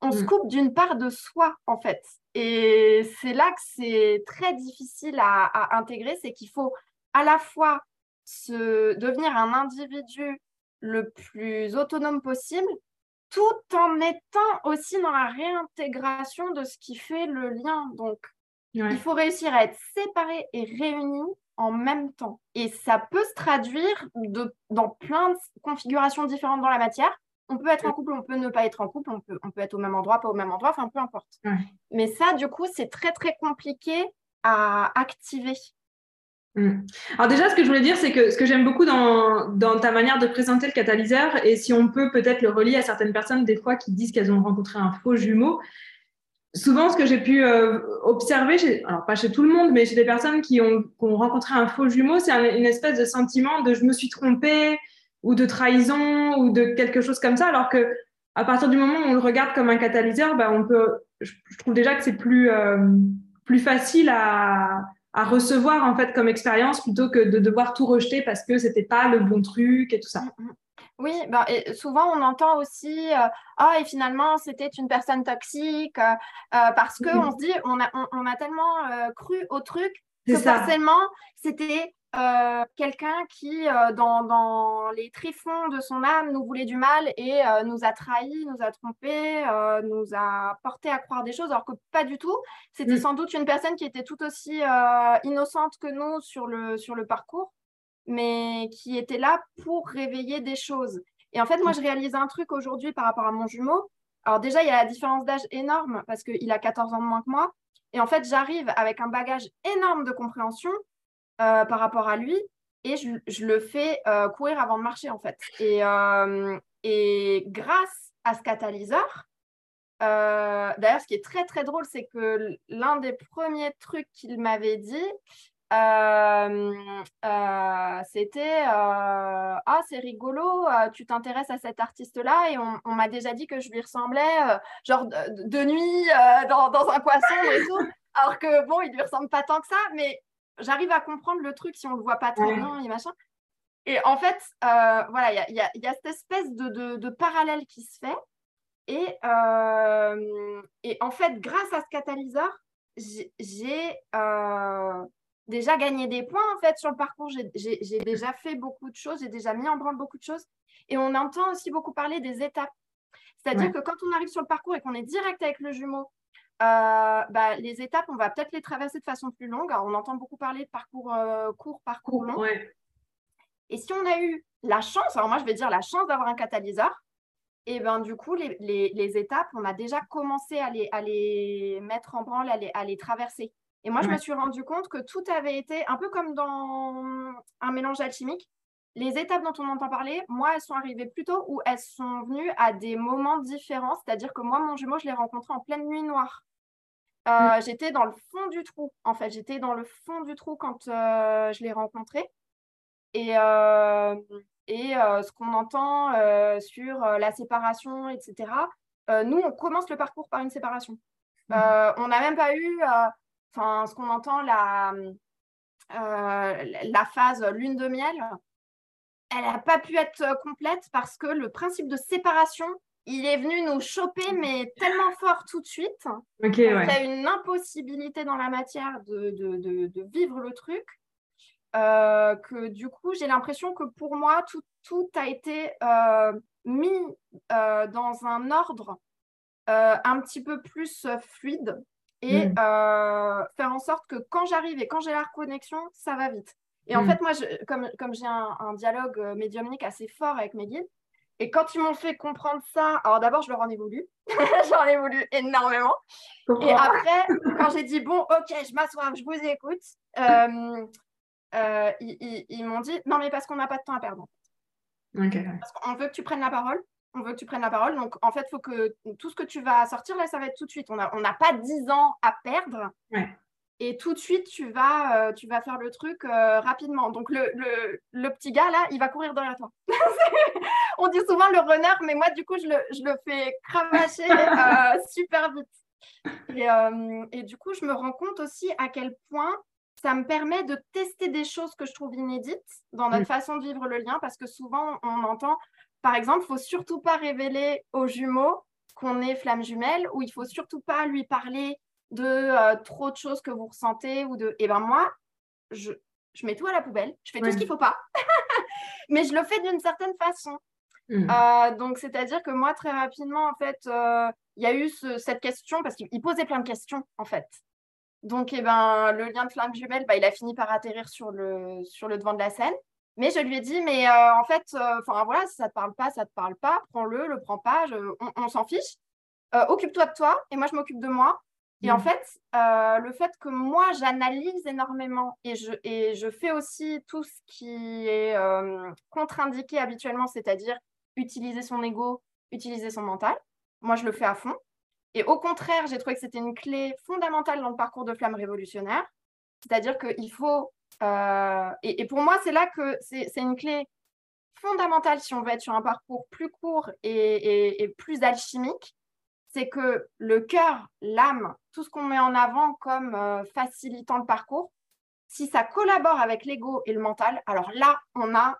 on se mm. coupe d'une part de soi, en fait. Et c'est là que c'est très difficile à, à intégrer, c'est qu'il faut à la fois se devenir un individu le plus autonome possible, tout en étant aussi dans la réintégration de ce qui fait le lien. Donc, il faut réussir à être séparés et réunis en même temps. Et ça peut se traduire de, dans plein de configurations différentes dans la matière. On peut être en couple, on peut ne pas être en couple, on peut, on peut être au même endroit, pas au même endroit, enfin peu importe. Mais ça, du coup, c'est très, très compliqué à activer. Mm. Alors déjà, ce que je voulais dire, c'est que ce que j'aime beaucoup dans, dans, ta manière de présenter le catalyseur, et si on peut peut-être le relier à certaines personnes des fois qui disent qu'elles ont rencontré un faux jumeau, souvent ce que j'ai pu euh, observer, chez, alors pas chez tout le monde, mais chez des personnes qui ont, qui ont rencontré un faux jumeau, c'est une espèce de sentiment de je me suis trompée ou de trahison ou de quelque chose comme ça, alors que à partir du moment où on le regarde comme un catalyseur, bah, on peut, je, trouve déjà que c'est plus, euh, plus facile à à recevoir en fait comme expérience plutôt que de devoir tout rejeter parce que c'était pas le bon truc et tout ça. Mm, mm. Oui, ben, et souvent on entend aussi euh, ah et finalement c'était une personne toxique euh, parce que on se dit on a, on, a tellement cru au truc que forcément c'était euh, quelqu'un qui, euh, dans, les tréfonds de son âme, nous voulait du mal et euh, nous a trahis, nous a trompés, nous a porté à croire des choses, alors que pas du tout. C'était mm. sans doute une personne qui était tout aussi innocente que nous sur le, sur le parcours, mais qui était là pour réveiller des choses. Et en fait, moi, je réalise un truc aujourd'hui par rapport à mon jumeau. Alors déjà, il y a la différence d'âge énorme parce qu'il a 14 ans de moins que moi. Et en fait, j'arrive avec un bagage énorme de compréhension euh, par rapport à lui et je, le fais euh, courir avant de marcher en fait. Et, euh, et grâce à ce catalyseur, d'ailleurs, ce qui est très très drôle, c'est que l'un des premiers trucs qu'il m'avait dit, c'était Ah, c'est rigolo, tu t'intéresses à cet artiste-là, et on, m'a déjà dit que je lui ressemblais, genre de, nuit dans, dans, un poisson et tout. Alors que bon, il lui ressemble pas tant que ça, mais j'arrive à comprendre le truc si on ne le voit pas très bien et machin. Et en fait, euh, voilà, il y a, y a, cette espèce de, de, parallèle qui se fait. Et, euh, et, en fait, grâce à ce catalyseur, j'ai euh, déjà gagné des points en fait sur le parcours. J'ai déjà fait beaucoup de choses, j'ai déjà mis en branle beaucoup de choses. Et on entend aussi beaucoup parler des étapes. C'est-à-dire que quand on arrive sur le parcours et qu'on est direct avec le jumeau, euh, bah, les étapes, on va peut-être les traverser de façon plus longue. on entend beaucoup parler de parcours euh, court, parcours long. Et si on a eu la chance, alors moi je vais dire la chance d'avoir un catalyseur, et ben du coup, les, étapes, on a déjà commencé à les, à les mettre en branle, à les, à les traverser. Et moi, je me suis rendu compte que tout avait été un peu comme dans un mélange alchimique. Les étapes dont on entend parler, moi, elles sont arrivées plus tôt ou elles sont venues à des moments différents. C'est-à-dire que moi, mon jumeau, je l'ai rencontré en pleine nuit noire. Euh, mm. J'étais dans le fond du trou, en fait. J'étais dans le fond du trou quand euh, je l'ai rencontré. Et, euh, et ce qu'on entend sur la séparation, etc., nous, on commence le parcours par une séparation. Mm. on n'a même pas eu, enfin, ce qu'on entend, la, la phase lune de miel. elle n'a pas pu être complète parce que le principe de séparation, il est venu nous choper, mais tellement fort tout de suite. Ok, Il y a une impossibilité dans la matière de, de, de, de vivre le truc. Euh, que du coup, j'ai l'impression que pour moi, tout, tout a été euh, mis euh, dans un ordre un petit peu plus fluide et Mm. faire en sorte que quand j'arrive et quand j'ai la reconnexion, ça va vite. Et en Mm. fait, moi, je- comme, comme j'ai un, un dialogue médiumnique assez fort avec mes guides, et quand ils m'ont fait comprendre ça, alors d'abord, je leur en ai voulu. je leur en ai voulu énormément. Et après, quand j'ai dit, bon, ok, je m'assois, je vous écoute, euh, euh, ils, ils- ils m'ont dit, non, mais parce qu'on n'a pas de temps à perdre. Parce qu'on veut que tu prennes la parole. On veut que tu prennes la parole. Donc, en fait, il faut que tout ce que tu vas sortir, là, ça va être tout de suite. On n'a on pas 10 ans à perdre. Ouais. Et tout de suite, tu vas, euh, tu vas faire le truc euh, rapidement. Donc, le, le, le petit gars, là, il va courir derrière toi. On dit souvent le runner, mais moi, du coup, je le, je le fais cravacher euh, super vite. Et, et du coup, je me rends compte aussi à quel point ça me permet de tester des choses que je trouve inédites dans notre Mm. façon de vivre le lien, parce que souvent, on entend, par exemple, il faut surtout pas révéler aux jumeaux qu'on est flamme jumelle, ou il faut surtout pas lui parler de euh, trop de choses que vous ressentez, ou de... Et ben moi, je, je mets tout à la poubelle, je fais Ouais. tout ce qu'il faut pas, mais je le fais d'une certaine façon. Mm. Euh, donc, c'est-à-dire que moi, très rapidement, en fait, euh, il y a eu ce- cette question, parce qu'il il posait plein de questions, en fait. Donc, eh ben, le lien de flamme jumelle, bah, il a fini par atterrir sur le, sur le devant de la scène. Mais je lui ai dit, mais euh, en fait, enfin voilà, si ça ne te parle pas, ça ne te parle pas, prends-le, le prends pas, je- on, on s'en fiche. Occupe-toi de toi et moi, je m'occupe de moi. Et en Mm. fait, euh, le fait que moi, j'analyse énormément et je, et je fais aussi tout ce qui est euh, contre-indiqué habituellement, c'est-à-dire utiliser son ego, utiliser son mental. Moi, je le fais à fond. Et au contraire, j'ai trouvé que c'était une clé fondamentale dans le parcours de flamme révolutionnaire. C'est-à-dire qu'il faut... euh, et, et pour moi, c'est là que c'est c'est une clé fondamentale si on veut être sur un parcours plus court et, et- et plus alchimique. C'est que le cœur, l'âme, tout ce qu'on met en avant comme euh, facilitant le parcours, si ça collabore avec l'ego et le mental, alors là, on a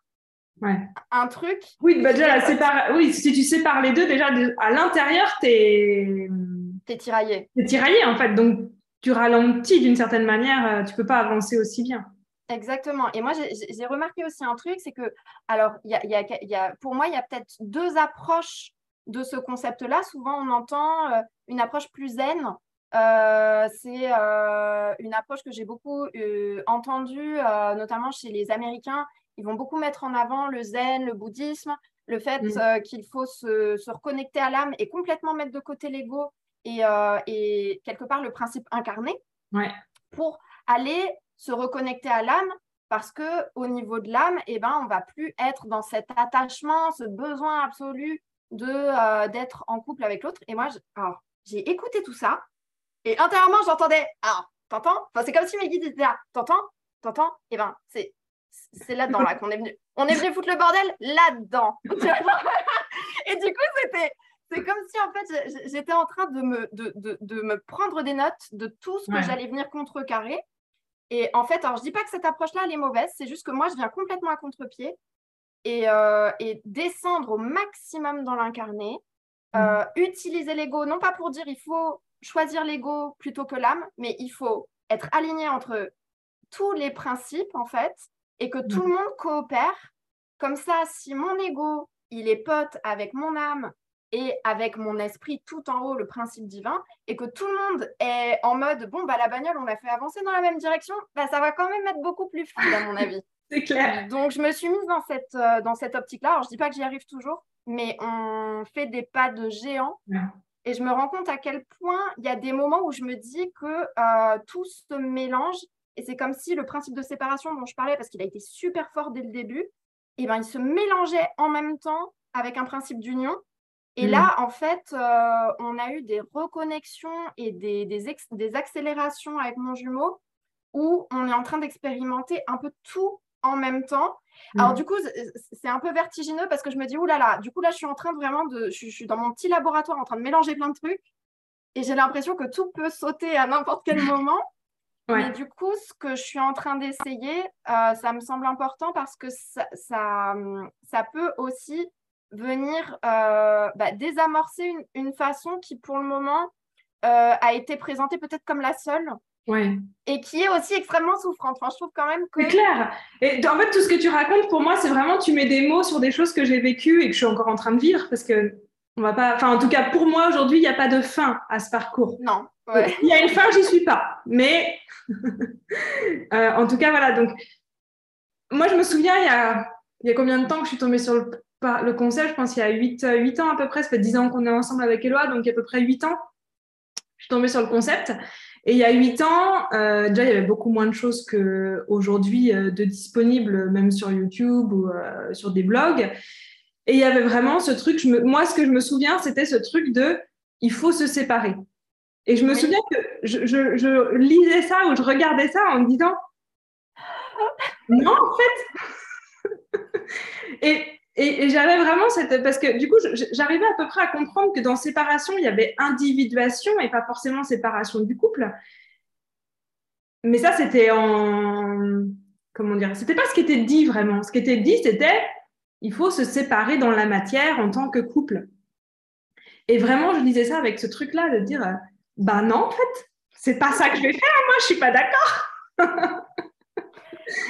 Ouais. un truc Oui, bah déjà, la sépara- oui, si tu sépares les deux, déjà, à l'intérieur, qui est tiraillé. es tiraillé, en fait. Donc, tu ralentis d'une certaine manière, euh, tu peux pas avancer aussi bien. Exactement. Et moi, j'ai- remarqué aussi un truc, c'est que, alors, y a, il y a- il y a- pour moi, il y a peut-être deux approches de ce concept-là. Souvent, on entend euh, une approche plus zen. Euh, c'est euh, une approche que j'ai beaucoup entendue, notamment chez les Américains. Ils vont beaucoup mettre en avant le zen, le bouddhisme, le fait Mm. qu'il faut se, se reconnecter à l'âme et complètement mettre de côté l'ego et, et quelque part le principe incarné Ouais. pour aller se reconnecter à l'âme parce que au niveau de l'âme, eh ben, on va plus être dans cet attachement, ce besoin absolu de euh, d'être en couple avec l'autre. Et moi, j'ai écouté tout ça et intérieurement, j'entendais, alors, t'entends? Enfin, c'est comme si mes guides étaient là, t'entends? T'entends? Eh ben, c'est c'est là-dedans là qu'on est venu. On est venu foutre le bordel là-dedans. Et du coup, c'était c'est comme si en fait j'étais en train de me, de, de- de me prendre des notes de tout ce que Ouais. j'allais venir contrecarrer. Et en fait, alors je dis pas que cette approche-là, elle est mauvaise, c'est juste que moi, je viens complètement à contre-pied et, euh, et descendre au maximum dans l'incarné, euh, utiliser l'ego, non pas pour dire il faut choisir l'ego plutôt que l'âme, mais il faut être aligné entre tous les principes, en fait, et que tout le monde coopère. Comme ça, si mon ego, il est pote avec mon âme et avec mon esprit tout en haut, le principe divin, et que tout le monde est en mode, bon, bah, la bagnole, on l'a fait avancer dans la même direction, bah, ça va quand même être beaucoup plus fluide, à mon avis. C'est clair. Donc, je me suis mise dans cette, euh, dans cette optique-là. Alors, je dis pas que j'y arrive toujours, mais on fait des pas de géant. Ouais. Et je me rends compte à quel point il y a des moments où je me dis que euh, tout se mélange. Et c'est comme si le principe de séparation dont je parlais, parce qu'il a été super fort dès le début, et ben, il se mélangeait en même temps avec un principe d'union. Et Mm. là, en fait, euh, on a eu des reconnexions et des, des accélérations avec mon jumeau où on est en train d'expérimenter un peu tout en même temps. Alors Mm. du coup, c'est un peu vertigineux parce que je me dis, oulala, là là, du coup là, je suis en train de vraiment de... Je, suis- je suis dans mon petit laboratoire en train de mélanger plein de trucs et j'ai l'impression que tout peut sauter à n'importe quel moment. Mais du coup, ce que je suis en train d'essayer, euh, ça me semble important parce que ça, ça, ça peut aussi venir euh, bah, désamorcer une, une, façon qui, pour le moment, euh, a été présentée peut-être comme la seule. Ouais. Et qui est aussi extrêmement souffrante. Enfin, je trouve quand même que. C'est clair. Et en fait, tout ce que tu racontes, pour moi, c'est vraiment tu mets des mots sur des choses que j'ai vécues et que je suis encore en train de vivre. Parce que, on va pas. Enfin, en tout cas, pour moi, aujourd'hui, il n'y a pas de fin à ce parcours. Non. Il y a une fin, j'y suis pas. Mais, euh, en tout cas, voilà. Donc, moi, je me souviens, il y a, il y a combien de temps que je suis tombée sur le, le concept Je pense qu'il y a 8, 8 ans à peu près. Ça fait 10 ans qu'on est ensemble avec Eloi, donc il y a à peu près 8 ans. Je suis tombée sur le concept. Et il y a huit ans, euh, déjà, il y avait beaucoup moins de choses qu'aujourd'hui euh, de disponibles, même sur YouTube ou euh, sur des blogs. Et il y avait vraiment ce truc, je me, moi, ce que je me souviens, c'était ce truc de il faut se séparer. Et je me souviens que je, je, je, lisais ça ou je regardais ça en me disant non, en fait. et, et, j'avais vraiment cette. Parce que du coup, j'arrivais à peu près à comprendre que dans séparation, il y avait individuation et pas forcément séparation du couple. Mais ça, c'était en. Comment dire C'était pas ce qui était dit vraiment. Ce qui était dit, c'était il faut se séparer dans la matière en tant que couple. Et vraiment, je disais ça avec ce truc-là de dire bah non, en fait, c'est pas ça que je vais faire. Moi, je suis pas d'accord.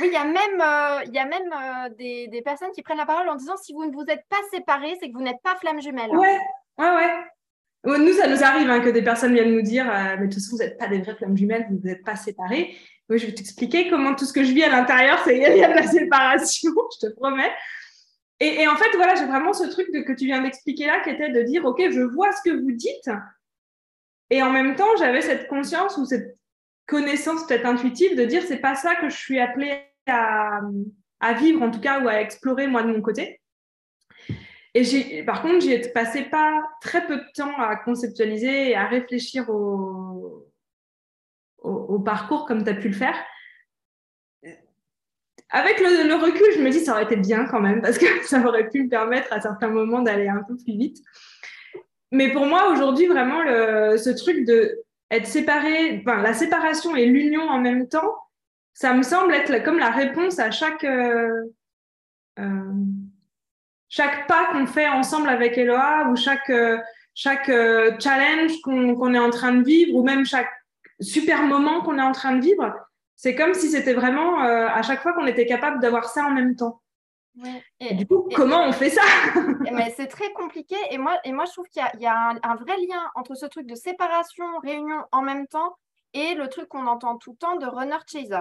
Oui, il y a même, euh, y a même euh, des, des, personnes qui prennent la parole en disant si vous ne vous êtes pas séparés, c'est que vous n'êtes pas flamme jumelle. Ouais, ouais, ouais. Nous, ça nous arrive hein, que des personnes viennent nous dire euh, Mais de toute façon, vous n'êtes pas des vraies flammes jumelles, vous n'êtes pas séparés. Oui, je vais t'expliquer comment tout ce que je vis à l'intérieur, c'est il y a de la séparation, je te promets. Et, et en fait, voilà, j'ai vraiment ce truc de, que tu viens d'expliquer là, qui était de dire Ok, je vois ce que vous dites. Et en même temps, j'avais cette conscience ou cette connaissance peut-être intuitive de dire c'est pas ça que je suis appelée à, vivre en tout cas ou à explorer moi de mon côté. Et par contre, j'ai passé pas très peu de temps à conceptualiser et à réfléchir au, au, parcours comme tu as pu le faire. Avec le, le, recul, je me dis ça aurait été bien quand même parce que ça aurait pu me permettre à certains moments d'aller un peu plus vite. Mais pour moi, aujourd'hui, vraiment, le, ce truc de être séparé, enfin, la séparation et l'union en même temps, ça me semble être comme la réponse à chaque, euh, euh, chaque pas qu'on fait ensemble avec Eloa ou chaque, euh, chaque challenge qu'on est en train de vivre ou même chaque super moment qu'on est en train de vivre. C'est comme si c'était vraiment à chaque fois qu'on était capable d'avoir ça en même temps. Et, du coup, comment on fait ça? mais C'est très compliqué. Et moi, et moi, je trouve qu'il y a, un, un, vrai lien entre ce truc de séparation, réunion en même temps, et le truc qu'on entend tout le temps de runner chaser.